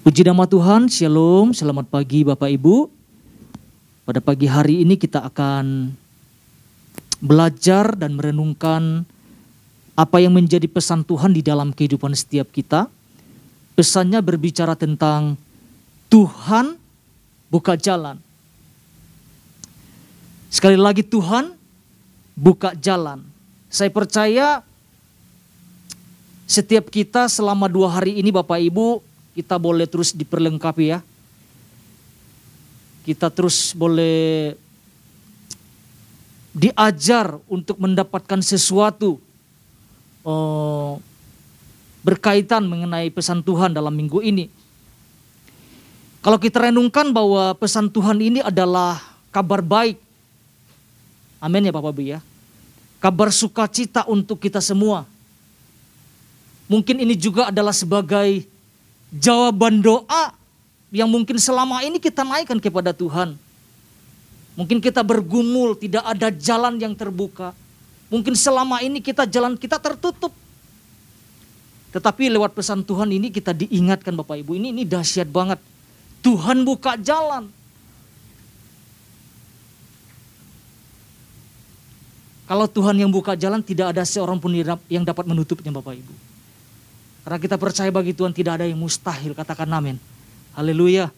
Puji nama Tuhan, Shalom, selamat pagi Bapak Ibu. Pada pagi hari ini kita akan belajar dan merenungkan apa yang menjadi pesan Tuhan di dalam kehidupan setiap kita. Pesannya berbicara tentang Tuhan buka jalan. Sekali lagi Tuhan buka jalan. Saya percaya setiap kita selama dua hari ini Bapak Ibu kita boleh terus diperlengkapi ya. Kita terus boleh diajar untuk mendapatkan sesuatu oh, berkaitan mengenai pesan Tuhan dalam minggu ini. Kalau kita renungkan bahwa pesan Tuhan ini adalah kabar baik. Amin ya Bapak Ibu ya. Kabar sukacita untuk kita semua. Mungkin ini juga adalah sebagai jawaban doa yang mungkin selama ini kita naikkan kepada Tuhan. Mungkin kita bergumul, tidak ada jalan yang terbuka. Mungkin selama ini kita jalan kita tertutup. Tetapi lewat pesan Tuhan ini kita diingatkan Bapak Ibu, ini ini dahsyat banget. Tuhan buka jalan. Kalau Tuhan yang buka jalan tidak ada seorang pun yang dapat menutupnya Bapak Ibu. Karena kita percaya bagi Tuhan tidak ada yang mustahil, katakan amin. Haleluya.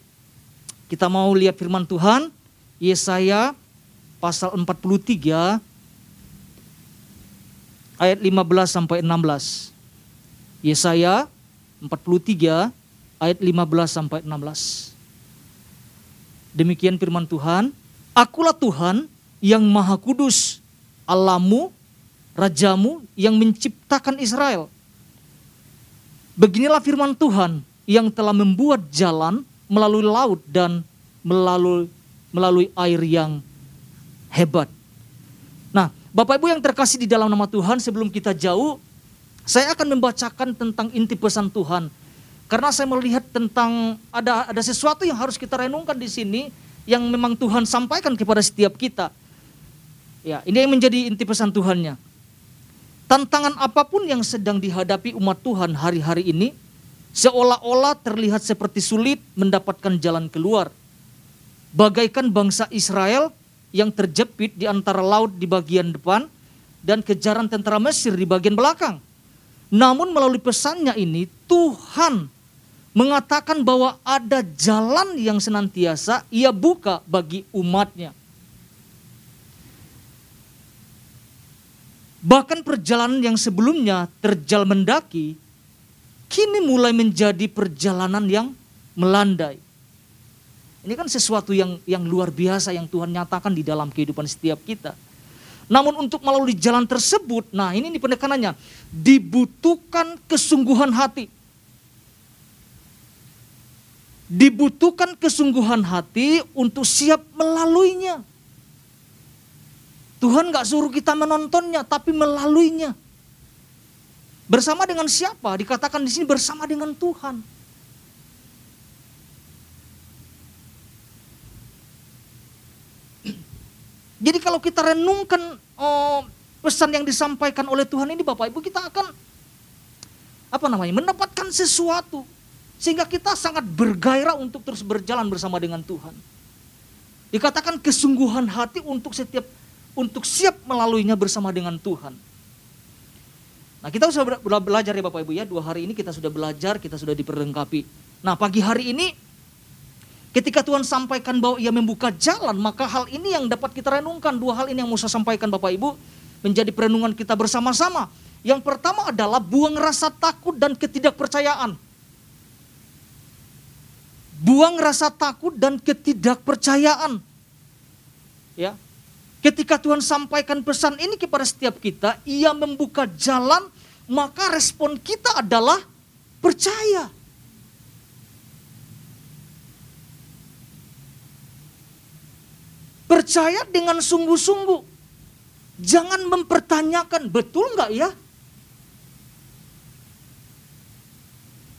Kita mau lihat firman Tuhan, Yesaya pasal 43 ayat 15 sampai 16. Yesaya 43 ayat 15 sampai 16. Demikian firman Tuhan, Akulah Tuhan yang maha kudus, Allahmu, Rajamu yang menciptakan Israel Beginilah firman Tuhan yang telah membuat jalan melalui laut dan melalui melalui air yang hebat. Nah, Bapak Ibu yang terkasih di dalam nama Tuhan, sebelum kita jauh, saya akan membacakan tentang inti pesan Tuhan. Karena saya melihat tentang ada ada sesuatu yang harus kita renungkan di sini yang memang Tuhan sampaikan kepada setiap kita. Ya, ini yang menjadi inti pesan Tuhannya. Tantangan apa pun yang sedang dihadapi umat Tuhan hari-hari ini, seolah-olah terlihat seperti sulit mendapatkan jalan keluar. Bagaikan bangsa Israel yang terjepit di antara laut di bagian depan dan kejaran tentara Mesir di bagian belakang. Namun melalui pesannya ini Tuhan mengatakan bahwa ada jalan yang senantiasa ia buka bagi umatnya. Bahkan perjalanan yang sebelumnya terjal mendaki, kini mulai menjadi perjalanan yang melandai. Ini kan sesuatu yang yang luar biasa yang Tuhan nyatakan di dalam kehidupan setiap kita. Namun untuk melalui jalan tersebut, nah ini, ini penekanannya, dibutuhkan kesungguhan hati. Dibutuhkan kesungguhan hati untuk siap melaluinya. Tuhan gak suruh kita menontonnya, tapi melaluinya. Bersama dengan siapa? Dikatakan di sini bersama dengan Tuhan. Jadi kalau kita renungkan oh, pesan yang disampaikan oleh Tuhan ini Bapak Ibu kita akan apa namanya mendapatkan sesuatu sehingga kita sangat bergairah untuk terus berjalan bersama dengan Tuhan. Dikatakan kesungguhan hati untuk setiap untuk siap melaluinya bersama dengan Tuhan. Nah kita sudah belajar ya Bapak Ibu ya, dua hari ini kita sudah belajar, kita sudah diperlengkapi. Nah pagi hari ini ketika Tuhan sampaikan bahwa ia membuka jalan, maka hal ini yang dapat kita renungkan, dua hal ini yang mau saya sampaikan Bapak Ibu, menjadi perenungan kita bersama-sama. Yang pertama adalah buang rasa takut dan ketidakpercayaan. Buang rasa takut dan ketidakpercayaan. Ya, Ketika Tuhan sampaikan pesan ini kepada setiap kita, ia membuka jalan, maka respon kita adalah percaya. Percaya dengan sungguh-sungguh. Jangan mempertanyakan, betul nggak ya?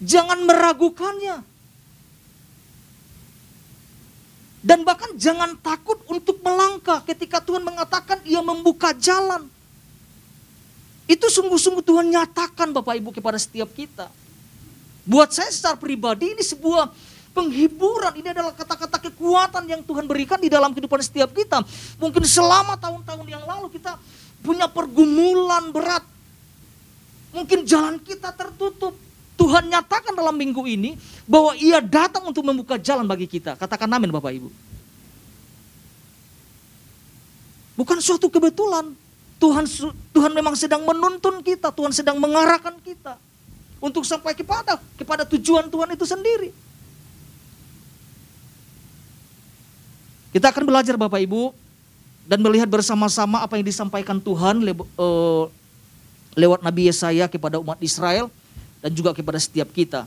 Jangan meragukannya. Dan bahkan jangan takut untuk melangkah ketika Tuhan mengatakan ia membuka jalan. Itu sungguh-sungguh Tuhan nyatakan Bapak Ibu kepada setiap kita. Buat saya secara pribadi ini sebuah penghiburan. Ini adalah kata-kata kekuatan yang Tuhan berikan di dalam kehidupan setiap kita. Mungkin selama tahun-tahun yang lalu kita punya pergumulan berat. Mungkin jalan kita tertutup. Tuhan nyatakan dalam minggu ini bahwa ia datang untuk membuka jalan bagi kita. Katakan amin Bapak Ibu. Bukan suatu kebetulan. Tuhan Tuhan memang sedang menuntun kita, Tuhan sedang mengarahkan kita untuk sampai kepada kepada tujuan Tuhan itu sendiri. Kita akan belajar Bapak Ibu dan melihat bersama-sama apa yang disampaikan Tuhan eh, lewat Nabi Yesaya kepada umat Israel dan juga kepada setiap kita.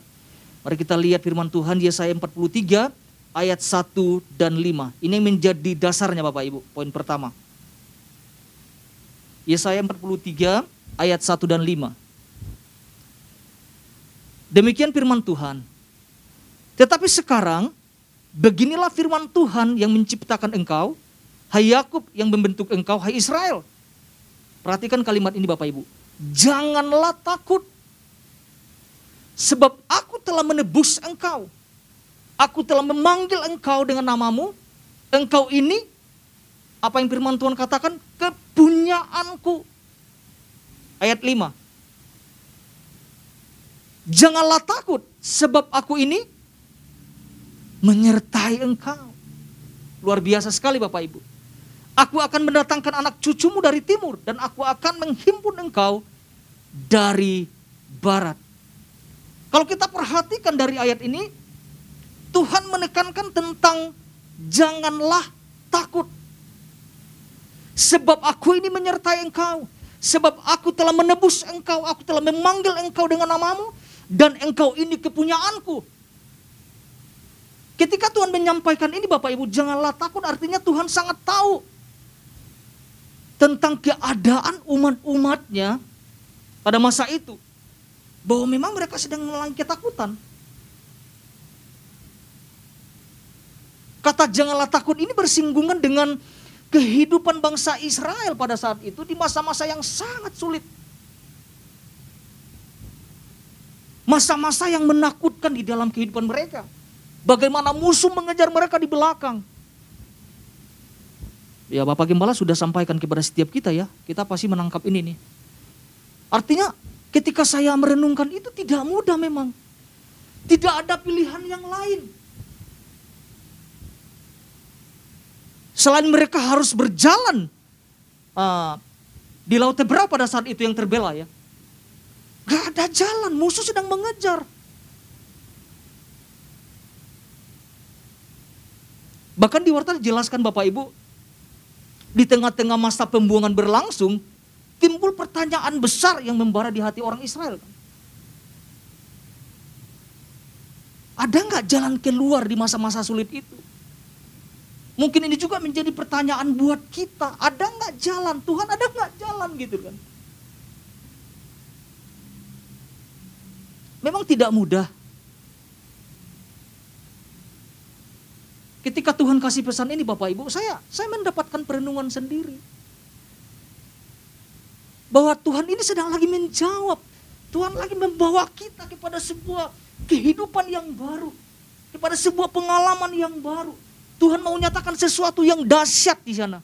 Mari kita lihat firman Tuhan Yesaya 43 ayat 1 dan 5. Ini menjadi dasarnya Bapak Ibu, poin pertama. Yesaya 43 ayat 1 dan 5. Demikian firman Tuhan. Tetapi sekarang beginilah firman Tuhan yang menciptakan engkau, hai Yakub yang membentuk engkau, hai Israel. Perhatikan kalimat ini Bapak Ibu. Janganlah takut. Sebab aku telah menebus engkau. Aku telah memanggil engkau dengan namamu. Engkau ini apa yang firman Tuhan katakan? Kepunyaanku. Ayat 5. Janganlah takut sebab aku ini menyertai engkau. Luar biasa sekali Bapak Ibu. Aku akan mendatangkan anak cucumu dari timur dan aku akan menghimpun engkau dari barat. Kalau kita perhatikan dari ayat ini, Tuhan menekankan tentang janganlah takut. Sebab aku ini menyertai engkau. Sebab aku telah menebus engkau, aku telah memanggil engkau dengan namamu. Dan engkau ini kepunyaanku. Ketika Tuhan menyampaikan ini Bapak Ibu janganlah takut artinya Tuhan sangat tahu. Tentang keadaan umat-umatnya pada masa itu. Bahwa memang mereka sedang mengalami ketakutan. Kata janganlah takut ini bersinggungan dengan kehidupan bangsa Israel pada saat itu di masa-masa yang sangat sulit. Masa-masa yang menakutkan di dalam kehidupan mereka. Bagaimana musuh mengejar mereka di belakang. Ya Bapak Gembala sudah sampaikan kepada setiap kita ya. Kita pasti menangkap ini nih. Artinya ketika saya merenungkan itu tidak mudah memang. Tidak ada pilihan yang lain. Selain mereka harus berjalan uh, di Laut Tebra pada saat itu yang terbela ya. Gak ada jalan, musuh sedang mengejar. Bahkan di Warta dijelaskan Bapak Ibu, di tengah-tengah masa pembuangan berlangsung, timbul pertanyaan besar yang membara di hati orang Israel. Ada nggak jalan keluar di masa-masa sulit itu? Mungkin ini juga menjadi pertanyaan buat kita. Ada nggak jalan? Tuhan ada nggak jalan gitu kan? Memang tidak mudah. Ketika Tuhan kasih pesan ini Bapak Ibu, saya saya mendapatkan perenungan sendiri. Bahwa Tuhan ini sedang lagi menjawab. Tuhan lagi membawa kita kepada sebuah kehidupan yang baru. Kepada sebuah pengalaman yang baru Tuhan mau nyatakan sesuatu yang dahsyat di sana.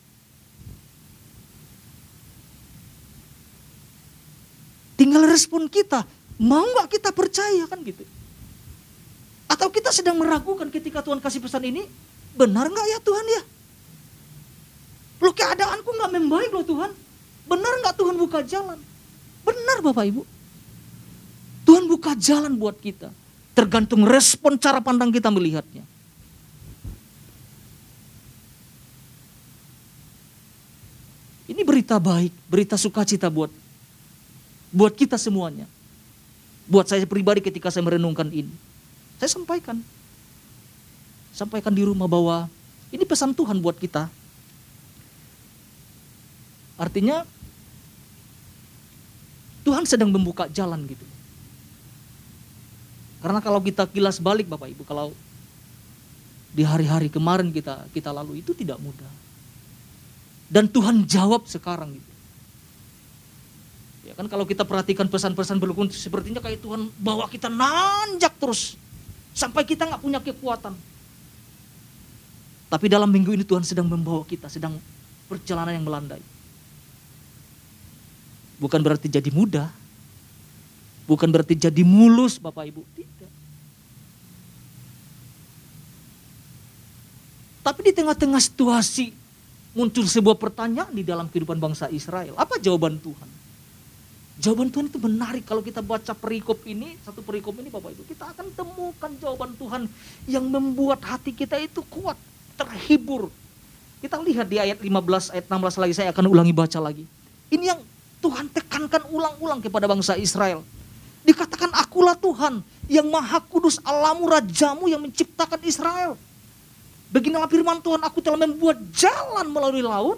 Tinggal respon kita, mau nggak kita percaya kan gitu? Atau kita sedang meragukan ketika Tuhan kasih pesan ini, benar nggak ya Tuhan ya? Lo keadaanku nggak membaik loh Tuhan. Benar nggak Tuhan buka jalan? Benar Bapak Ibu. Tuhan buka jalan buat kita. Tergantung respon cara pandang kita melihatnya. Ini berita baik, berita sukacita buat buat kita semuanya. Buat saya pribadi ketika saya merenungkan ini. Saya sampaikan. Sampaikan di rumah bahwa ini pesan Tuhan buat kita. Artinya Tuhan sedang membuka jalan gitu. Karena kalau kita kilas balik Bapak Ibu, kalau di hari-hari kemarin kita kita lalu itu tidak mudah. Dan Tuhan jawab sekarang gitu. Ya, kan kalau kita perhatikan pesan-pesan berlukun sepertinya kayak Tuhan bawa kita nanjak terus sampai kita nggak punya kekuatan. Tapi dalam minggu ini Tuhan sedang membawa kita, sedang perjalanan yang melandai. Bukan berarti jadi mudah, bukan berarti jadi mulus Bapak Ibu, tidak. Tapi di tengah-tengah situasi muncul sebuah pertanyaan di dalam kehidupan bangsa Israel. Apa jawaban Tuhan? Jawaban Tuhan itu menarik kalau kita baca perikop ini, satu perikop ini Bapak Ibu, kita akan temukan jawaban Tuhan yang membuat hati kita itu kuat, terhibur. Kita lihat di ayat 15, ayat 16 lagi, saya akan ulangi baca lagi. Ini yang Tuhan tekankan ulang-ulang kepada bangsa Israel. Dikatakan akulah Tuhan yang maha kudus Alamu Rajamu yang menciptakan Israel. Beginilah firman Tuhan, aku telah membuat jalan melalui laut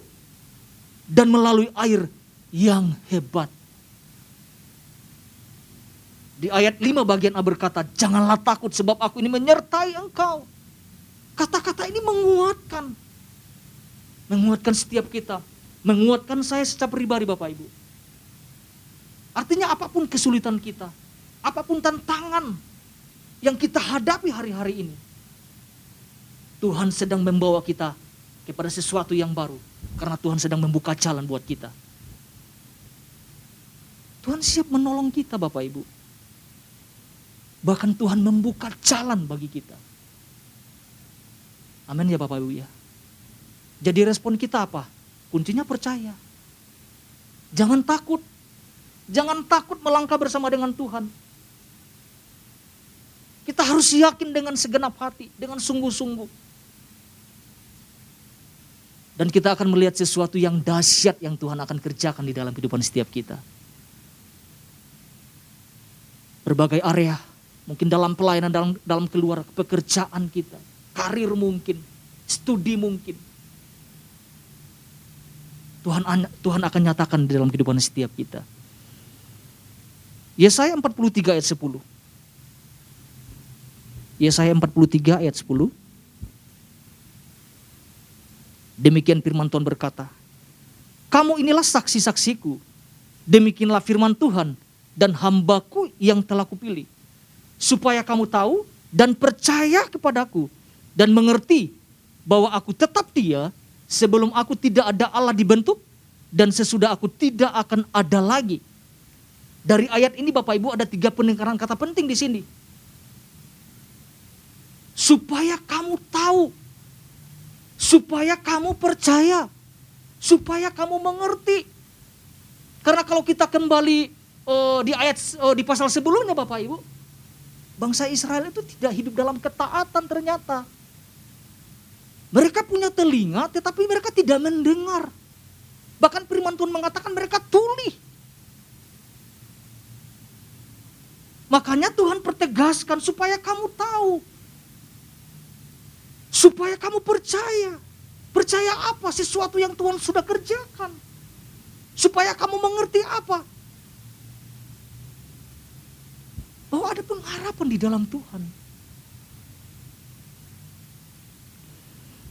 dan melalui air yang hebat. Di ayat 5 bagian A berkata, janganlah takut sebab aku ini menyertai engkau. Kata-kata ini menguatkan. Menguatkan setiap kita. Menguatkan saya secara pribadi Bapak Ibu. Artinya apa pun kesulitan kita, apa pun tantangan yang kita hadapi hari-hari ini, Tuhan sedang membawa kita kepada sesuatu yang baru. Karena Tuhan sedang membuka jalan buat kita. Tuhan siap menolong kita Bapak Ibu. Bahkan Tuhan membuka jalan bagi kita. Amin ya Bapak Ibu ya. Jadi respon kita apa? Kuncinya percaya. Jangan takut. Jangan takut melangkah bersama dengan Tuhan. Kita harus yakin dengan segenap hati, dengan sungguh-sungguh. Dan kita akan melihat sesuatu yang dahsyat yang Tuhan akan kerjakan di dalam kehidupan setiap kita. Berbagai area, mungkin dalam pelayanan, dalam, dalam keluar pekerjaan kita, karir mungkin, studi mungkin. Tuhan Tuhan akan nyatakan di dalam kehidupan setiap kita. Yesaya 43 ayat 10. Yesaya 43 ayat 10. Demikian firman Tuhan berkata, kamu inilah saksi-saksiku. Demikianlah firman Tuhan dan hambaku yang telah kupilih. Supaya kamu tahu dan percaya kepadaku dan mengerti bahwa aku tetap dia sebelum aku tidak ada Allah dibentuk dan sesudah aku tidak akan ada lagi. Dari ayat ini Bapak Ibu ada tiga penekanan kata penting di sini. Supaya kamu tahu supaya kamu percaya, supaya kamu mengerti. Karena kalau kita kembali uh, di ayat uh, di pasal sebelumnya Bapak Ibu, bangsa Israel itu tidak hidup dalam ketaatan ternyata. Mereka punya telinga tetapi mereka tidak mendengar. Bahkan firman Tuhan mengatakan mereka tuli. Makanya Tuhan pertegaskan supaya kamu tahu Supaya kamu percaya. Percaya apa? Sesuatu yang Tuhan sudah kerjakan. Supaya kamu mengerti apa? Bahwa ada pengharapan di dalam Tuhan.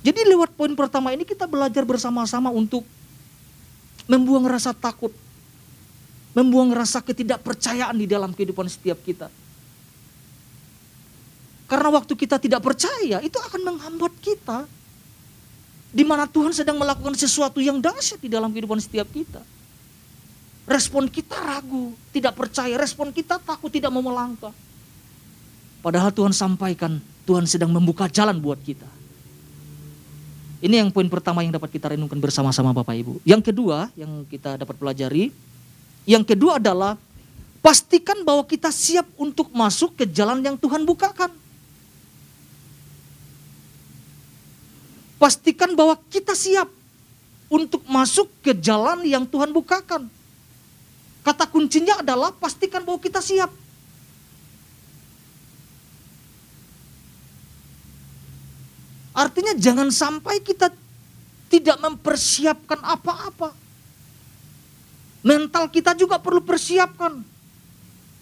Jadi lewat poin pertama ini kita belajar bersama-sama untuk membuang rasa takut. Membuang rasa ketidakpercayaan di dalam kehidupan setiap kita. Karena waktu kita tidak percaya, itu akan menghambat kita. Di mana Tuhan sedang melakukan sesuatu yang dahsyat di dalam kehidupan setiap kita. Respon kita ragu, tidak percaya. Respon kita takut tidak mau melangkah. Padahal Tuhan sampaikan, Tuhan sedang membuka jalan buat kita. Ini yang poin pertama yang dapat kita renungkan bersama-sama Bapak Ibu. Yang kedua yang kita dapat pelajari, yang kedua adalah pastikan bahwa kita siap untuk masuk ke jalan yang Tuhan bukakan. Pastikan bahwa kita siap untuk masuk ke jalan yang Tuhan bukakan. Kata kuncinya adalah pastikan bahwa kita siap. Artinya jangan sampai kita tidak mempersiapkan apa-apa. Mental kita juga perlu persiapkan.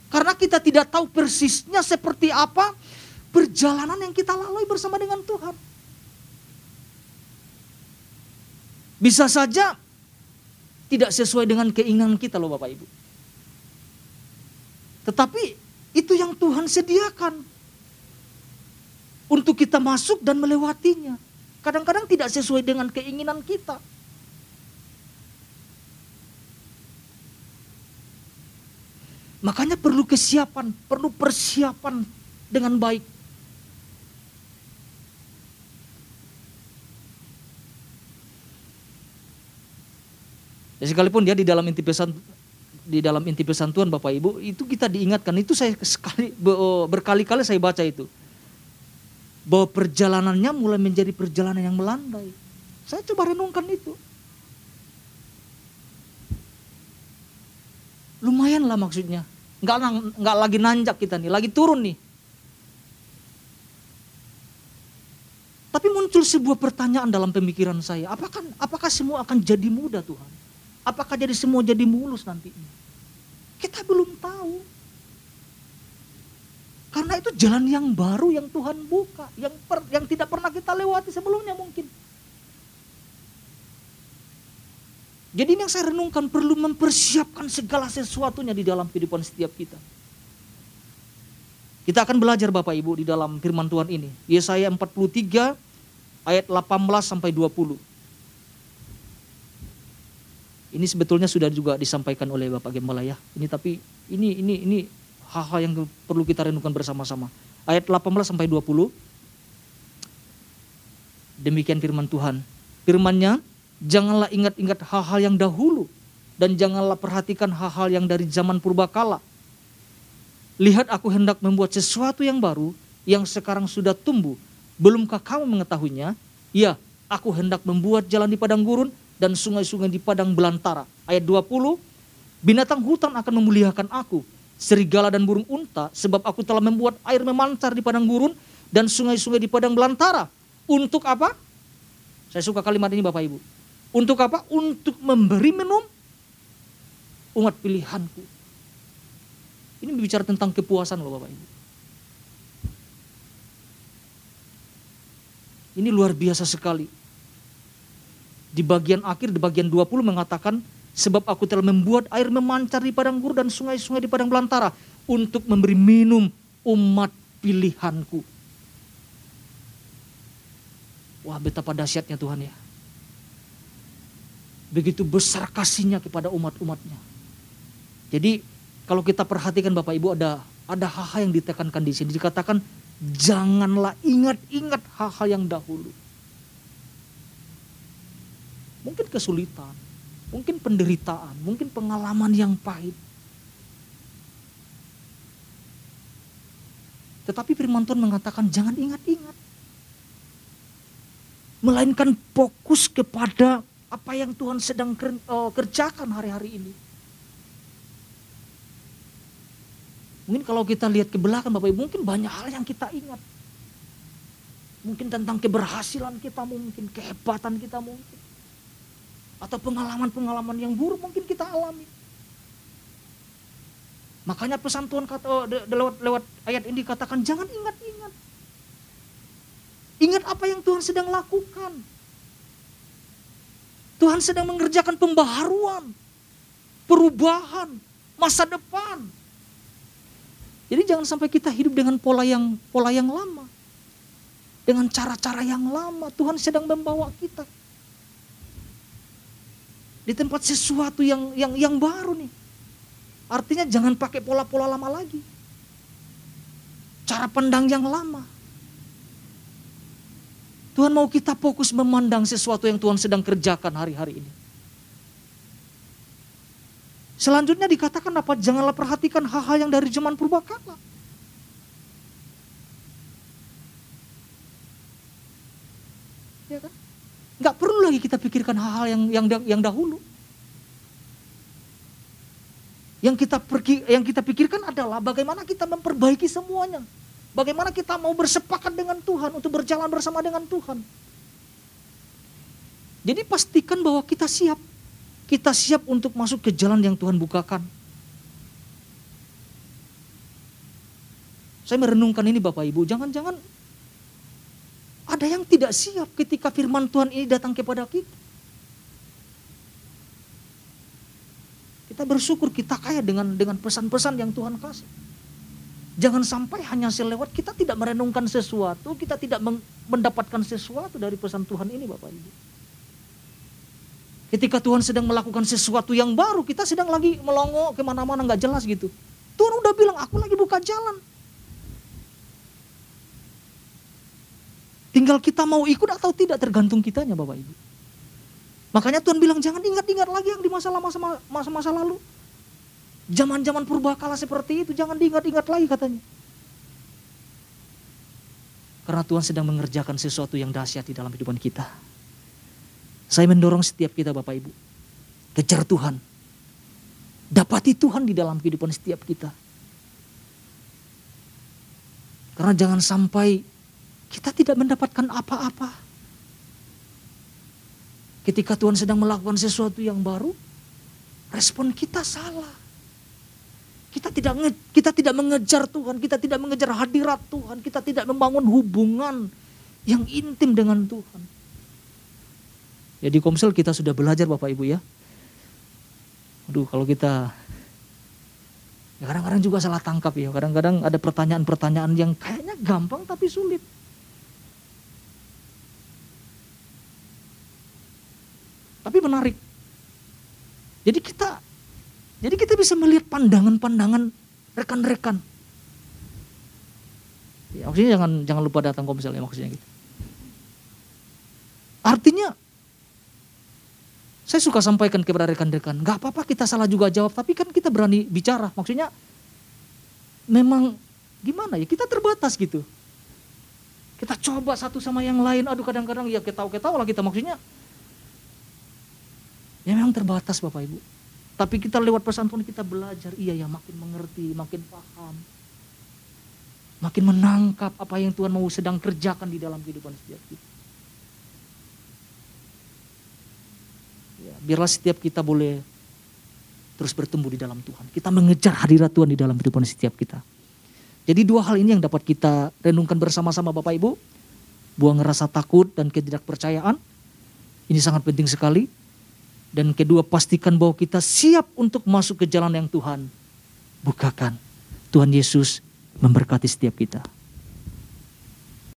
Karena kita tidak tahu persisnya seperti apa perjalanan yang kita lalui bersama dengan Tuhan. Bisa saja tidak sesuai dengan keinginan kita loh Bapak Ibu. Tetapi itu yang Tuhan sediakan untuk kita masuk dan melewatinya. Kadang-kadang tidak sesuai dengan keinginan kita. Makanya perlu kesiapan, perlu persiapan dengan baik. Ya, sekalipun dia di dalam inti pesan di dalam inti pesan Tuhan Bapak Ibu itu kita diingatkan itu saya sekali oh, berkali-kali saya baca itu bahwa perjalanannya mulai menjadi perjalanan yang melandai. Saya coba renungkan itu. Lumayan lah maksudnya. Nggak, nggak lagi nanjak kita nih, lagi turun nih. Tapi muncul sebuah pertanyaan dalam pemikiran saya. Apakah apakah semua akan jadi mudah Tuhan? Apakah jadi semua jadi mulus nantinya? Kita belum tahu. Karena itu jalan yang baru yang Tuhan buka, yang per, yang tidak pernah kita lewati sebelumnya mungkin. Jadi ini yang saya renungkan perlu mempersiapkan segala sesuatunya di dalam kehidupan setiap kita. Kita akan belajar Bapak Ibu di dalam firman Tuhan ini. Yesaya 43 ayat 18 sampai 20. Ini sebetulnya sudah juga disampaikan oleh Bapak Gembala ya. Ini tapi ini ini ini hal-hal yang perlu kita renungkan bersama-sama. Ayat 18 sampai 20. Demikian firman Tuhan. Firmannya, janganlah ingat-ingat hal-hal yang dahulu dan janganlah perhatikan hal-hal yang dari zaman purbakala. Lihat aku hendak membuat sesuatu yang baru yang sekarang sudah tumbuh. Belumkah kamu mengetahuinya? Ya, aku hendak membuat jalan di padang gurun dan sungai-sungai di padang belantara. Ayat 20, binatang hutan akan memuliakan aku, serigala dan burung unta, sebab aku telah membuat air memancar di padang gurun dan sungai-sungai di padang belantara. Untuk apa? Saya suka kalimat ini Bapak Ibu. Untuk apa? Untuk memberi minum umat pilihanku. Ini bicara tentang kepuasan loh Bapak Ibu. Ini luar biasa sekali di bagian akhir di bagian 20 mengatakan sebab aku telah membuat air memancar di padang gurun dan sungai-sungai di padang belantara untuk memberi minum umat pilihanku. Wah betapa dahsyatnya Tuhan ya. Begitu besar kasihnya kepada umat-umatnya. Jadi kalau kita perhatikan Bapak Ibu ada ada hal-hal yang ditekankan di sini. Dikatakan janganlah ingat-ingat hal-hal yang dahulu mungkin kesulitan, mungkin penderitaan, mungkin pengalaman yang pahit. Tetapi firman Tuhan mengatakan jangan ingat-ingat. Melainkan fokus kepada apa yang Tuhan sedang eh, kerjakan hari-hari ini. Mungkin kalau kita lihat ke belakang Bapak Ibu, mungkin banyak hal yang kita ingat. Mungkin tentang keberhasilan kita mungkin, kehebatan kita mungkin atau pengalaman-pengalaman yang buruk mungkin kita alami. Makanya pesan Tuhan kata oh, lewat, lewat ayat ini dikatakan jangan ingat-ingat. Ingat apa yang Tuhan sedang lakukan. Tuhan sedang mengerjakan pembaharuan, perubahan, masa depan. Jadi jangan sampai kita hidup dengan pola yang pola yang lama. Dengan cara-cara yang lama Tuhan sedang membawa kita di tempat sesuatu yang yang yang baru nih. Artinya jangan pakai pola-pola lama lagi. Cara pandang yang lama. Tuhan mau kita fokus memandang sesuatu yang Tuhan sedang kerjakan hari-hari ini. Selanjutnya dikatakan apa? Janganlah perhatikan hal-hal yang dari zaman purbakala. Ya kan? Nggak perlu lagi kita pikirkan hal-hal yang yang yang dahulu. Yang kita pergi, yang kita pikirkan adalah bagaimana kita memperbaiki semuanya. Bagaimana kita mau bersepakat dengan Tuhan untuk berjalan bersama dengan Tuhan. Jadi pastikan bahwa kita siap. Kita siap untuk masuk ke jalan yang Tuhan bukakan. Saya merenungkan ini Bapak Ibu, jangan-jangan ada yang tidak siap ketika firman Tuhan ini datang kepada kita. Kita bersyukur kita kaya dengan dengan pesan-pesan yang Tuhan kasih. Jangan sampai hanya selewat kita tidak merenungkan sesuatu, kita tidak mendapatkan sesuatu dari pesan Tuhan ini Bapak Ibu. Ketika Tuhan sedang melakukan sesuatu yang baru, kita sedang lagi melongo ke mana-mana nggak jelas gitu. Tuhan udah bilang, aku lagi buka jalan. Tinggal kita mau ikut atau tidak tergantung kitanya Bapak Ibu. Makanya Tuhan bilang jangan ingat-ingat lagi yang di masa-masa lalu. Zaman-zaman purbakala seperti itu jangan diingat-ingat lagi katanya. Karena Tuhan sedang mengerjakan sesuatu yang dahsyat di dalam kehidupan kita. Saya mendorong setiap kita Bapak Ibu. Kejar Tuhan. Dapati Tuhan di dalam kehidupan setiap kita. Karena jangan sampai kita tidak mendapatkan apa-apa. Ketika Tuhan sedang melakukan sesuatu yang baru, respon kita salah. Kita tidak kita tidak mengejar Tuhan, kita tidak mengejar hadirat Tuhan, kita tidak membangun hubungan yang intim dengan Tuhan. Ya di Komsel kita sudah belajar Bapak Ibu ya. Aduh kalau kita ya kadang-kadang juga salah tangkap ya. Kadang-kadang ada pertanyaan-pertanyaan yang kayaknya gampang tapi sulit. Tapi menarik. Jadi kita jadi kita bisa melihat pandangan-pandangan rekan-rekan. Ya, maksudnya jangan jangan lupa datang komsel ya maksudnya gitu. Artinya saya suka sampaikan kepada rekan-rekan, nggak apa-apa kita salah juga jawab, tapi kan kita berani bicara. Maksudnya memang gimana ya, kita terbatas gitu. Kita coba satu sama yang lain, aduh kadang-kadang ya ketawa-ketawa lah kita maksudnya. Ya memang terbatas Bapak Ibu. Tapi kita lewat pesan Tuhan kita belajar, iya ya makin mengerti, makin paham. Makin menangkap apa yang Tuhan mau sedang kerjakan di dalam kehidupan setiap kita. Ya, biarlah setiap kita boleh terus bertumbuh di dalam Tuhan. Kita mengejar hadirat Tuhan di dalam kehidupan setiap kita. Jadi dua hal ini yang dapat kita renungkan bersama-sama Bapak Ibu. Buang rasa takut dan ketidakpercayaan. Ini sangat penting sekali. Dan kedua pastikan bahwa kita siap untuk masuk ke jalan yang Tuhan bukakan. Tuhan Yesus memberkati setiap kita.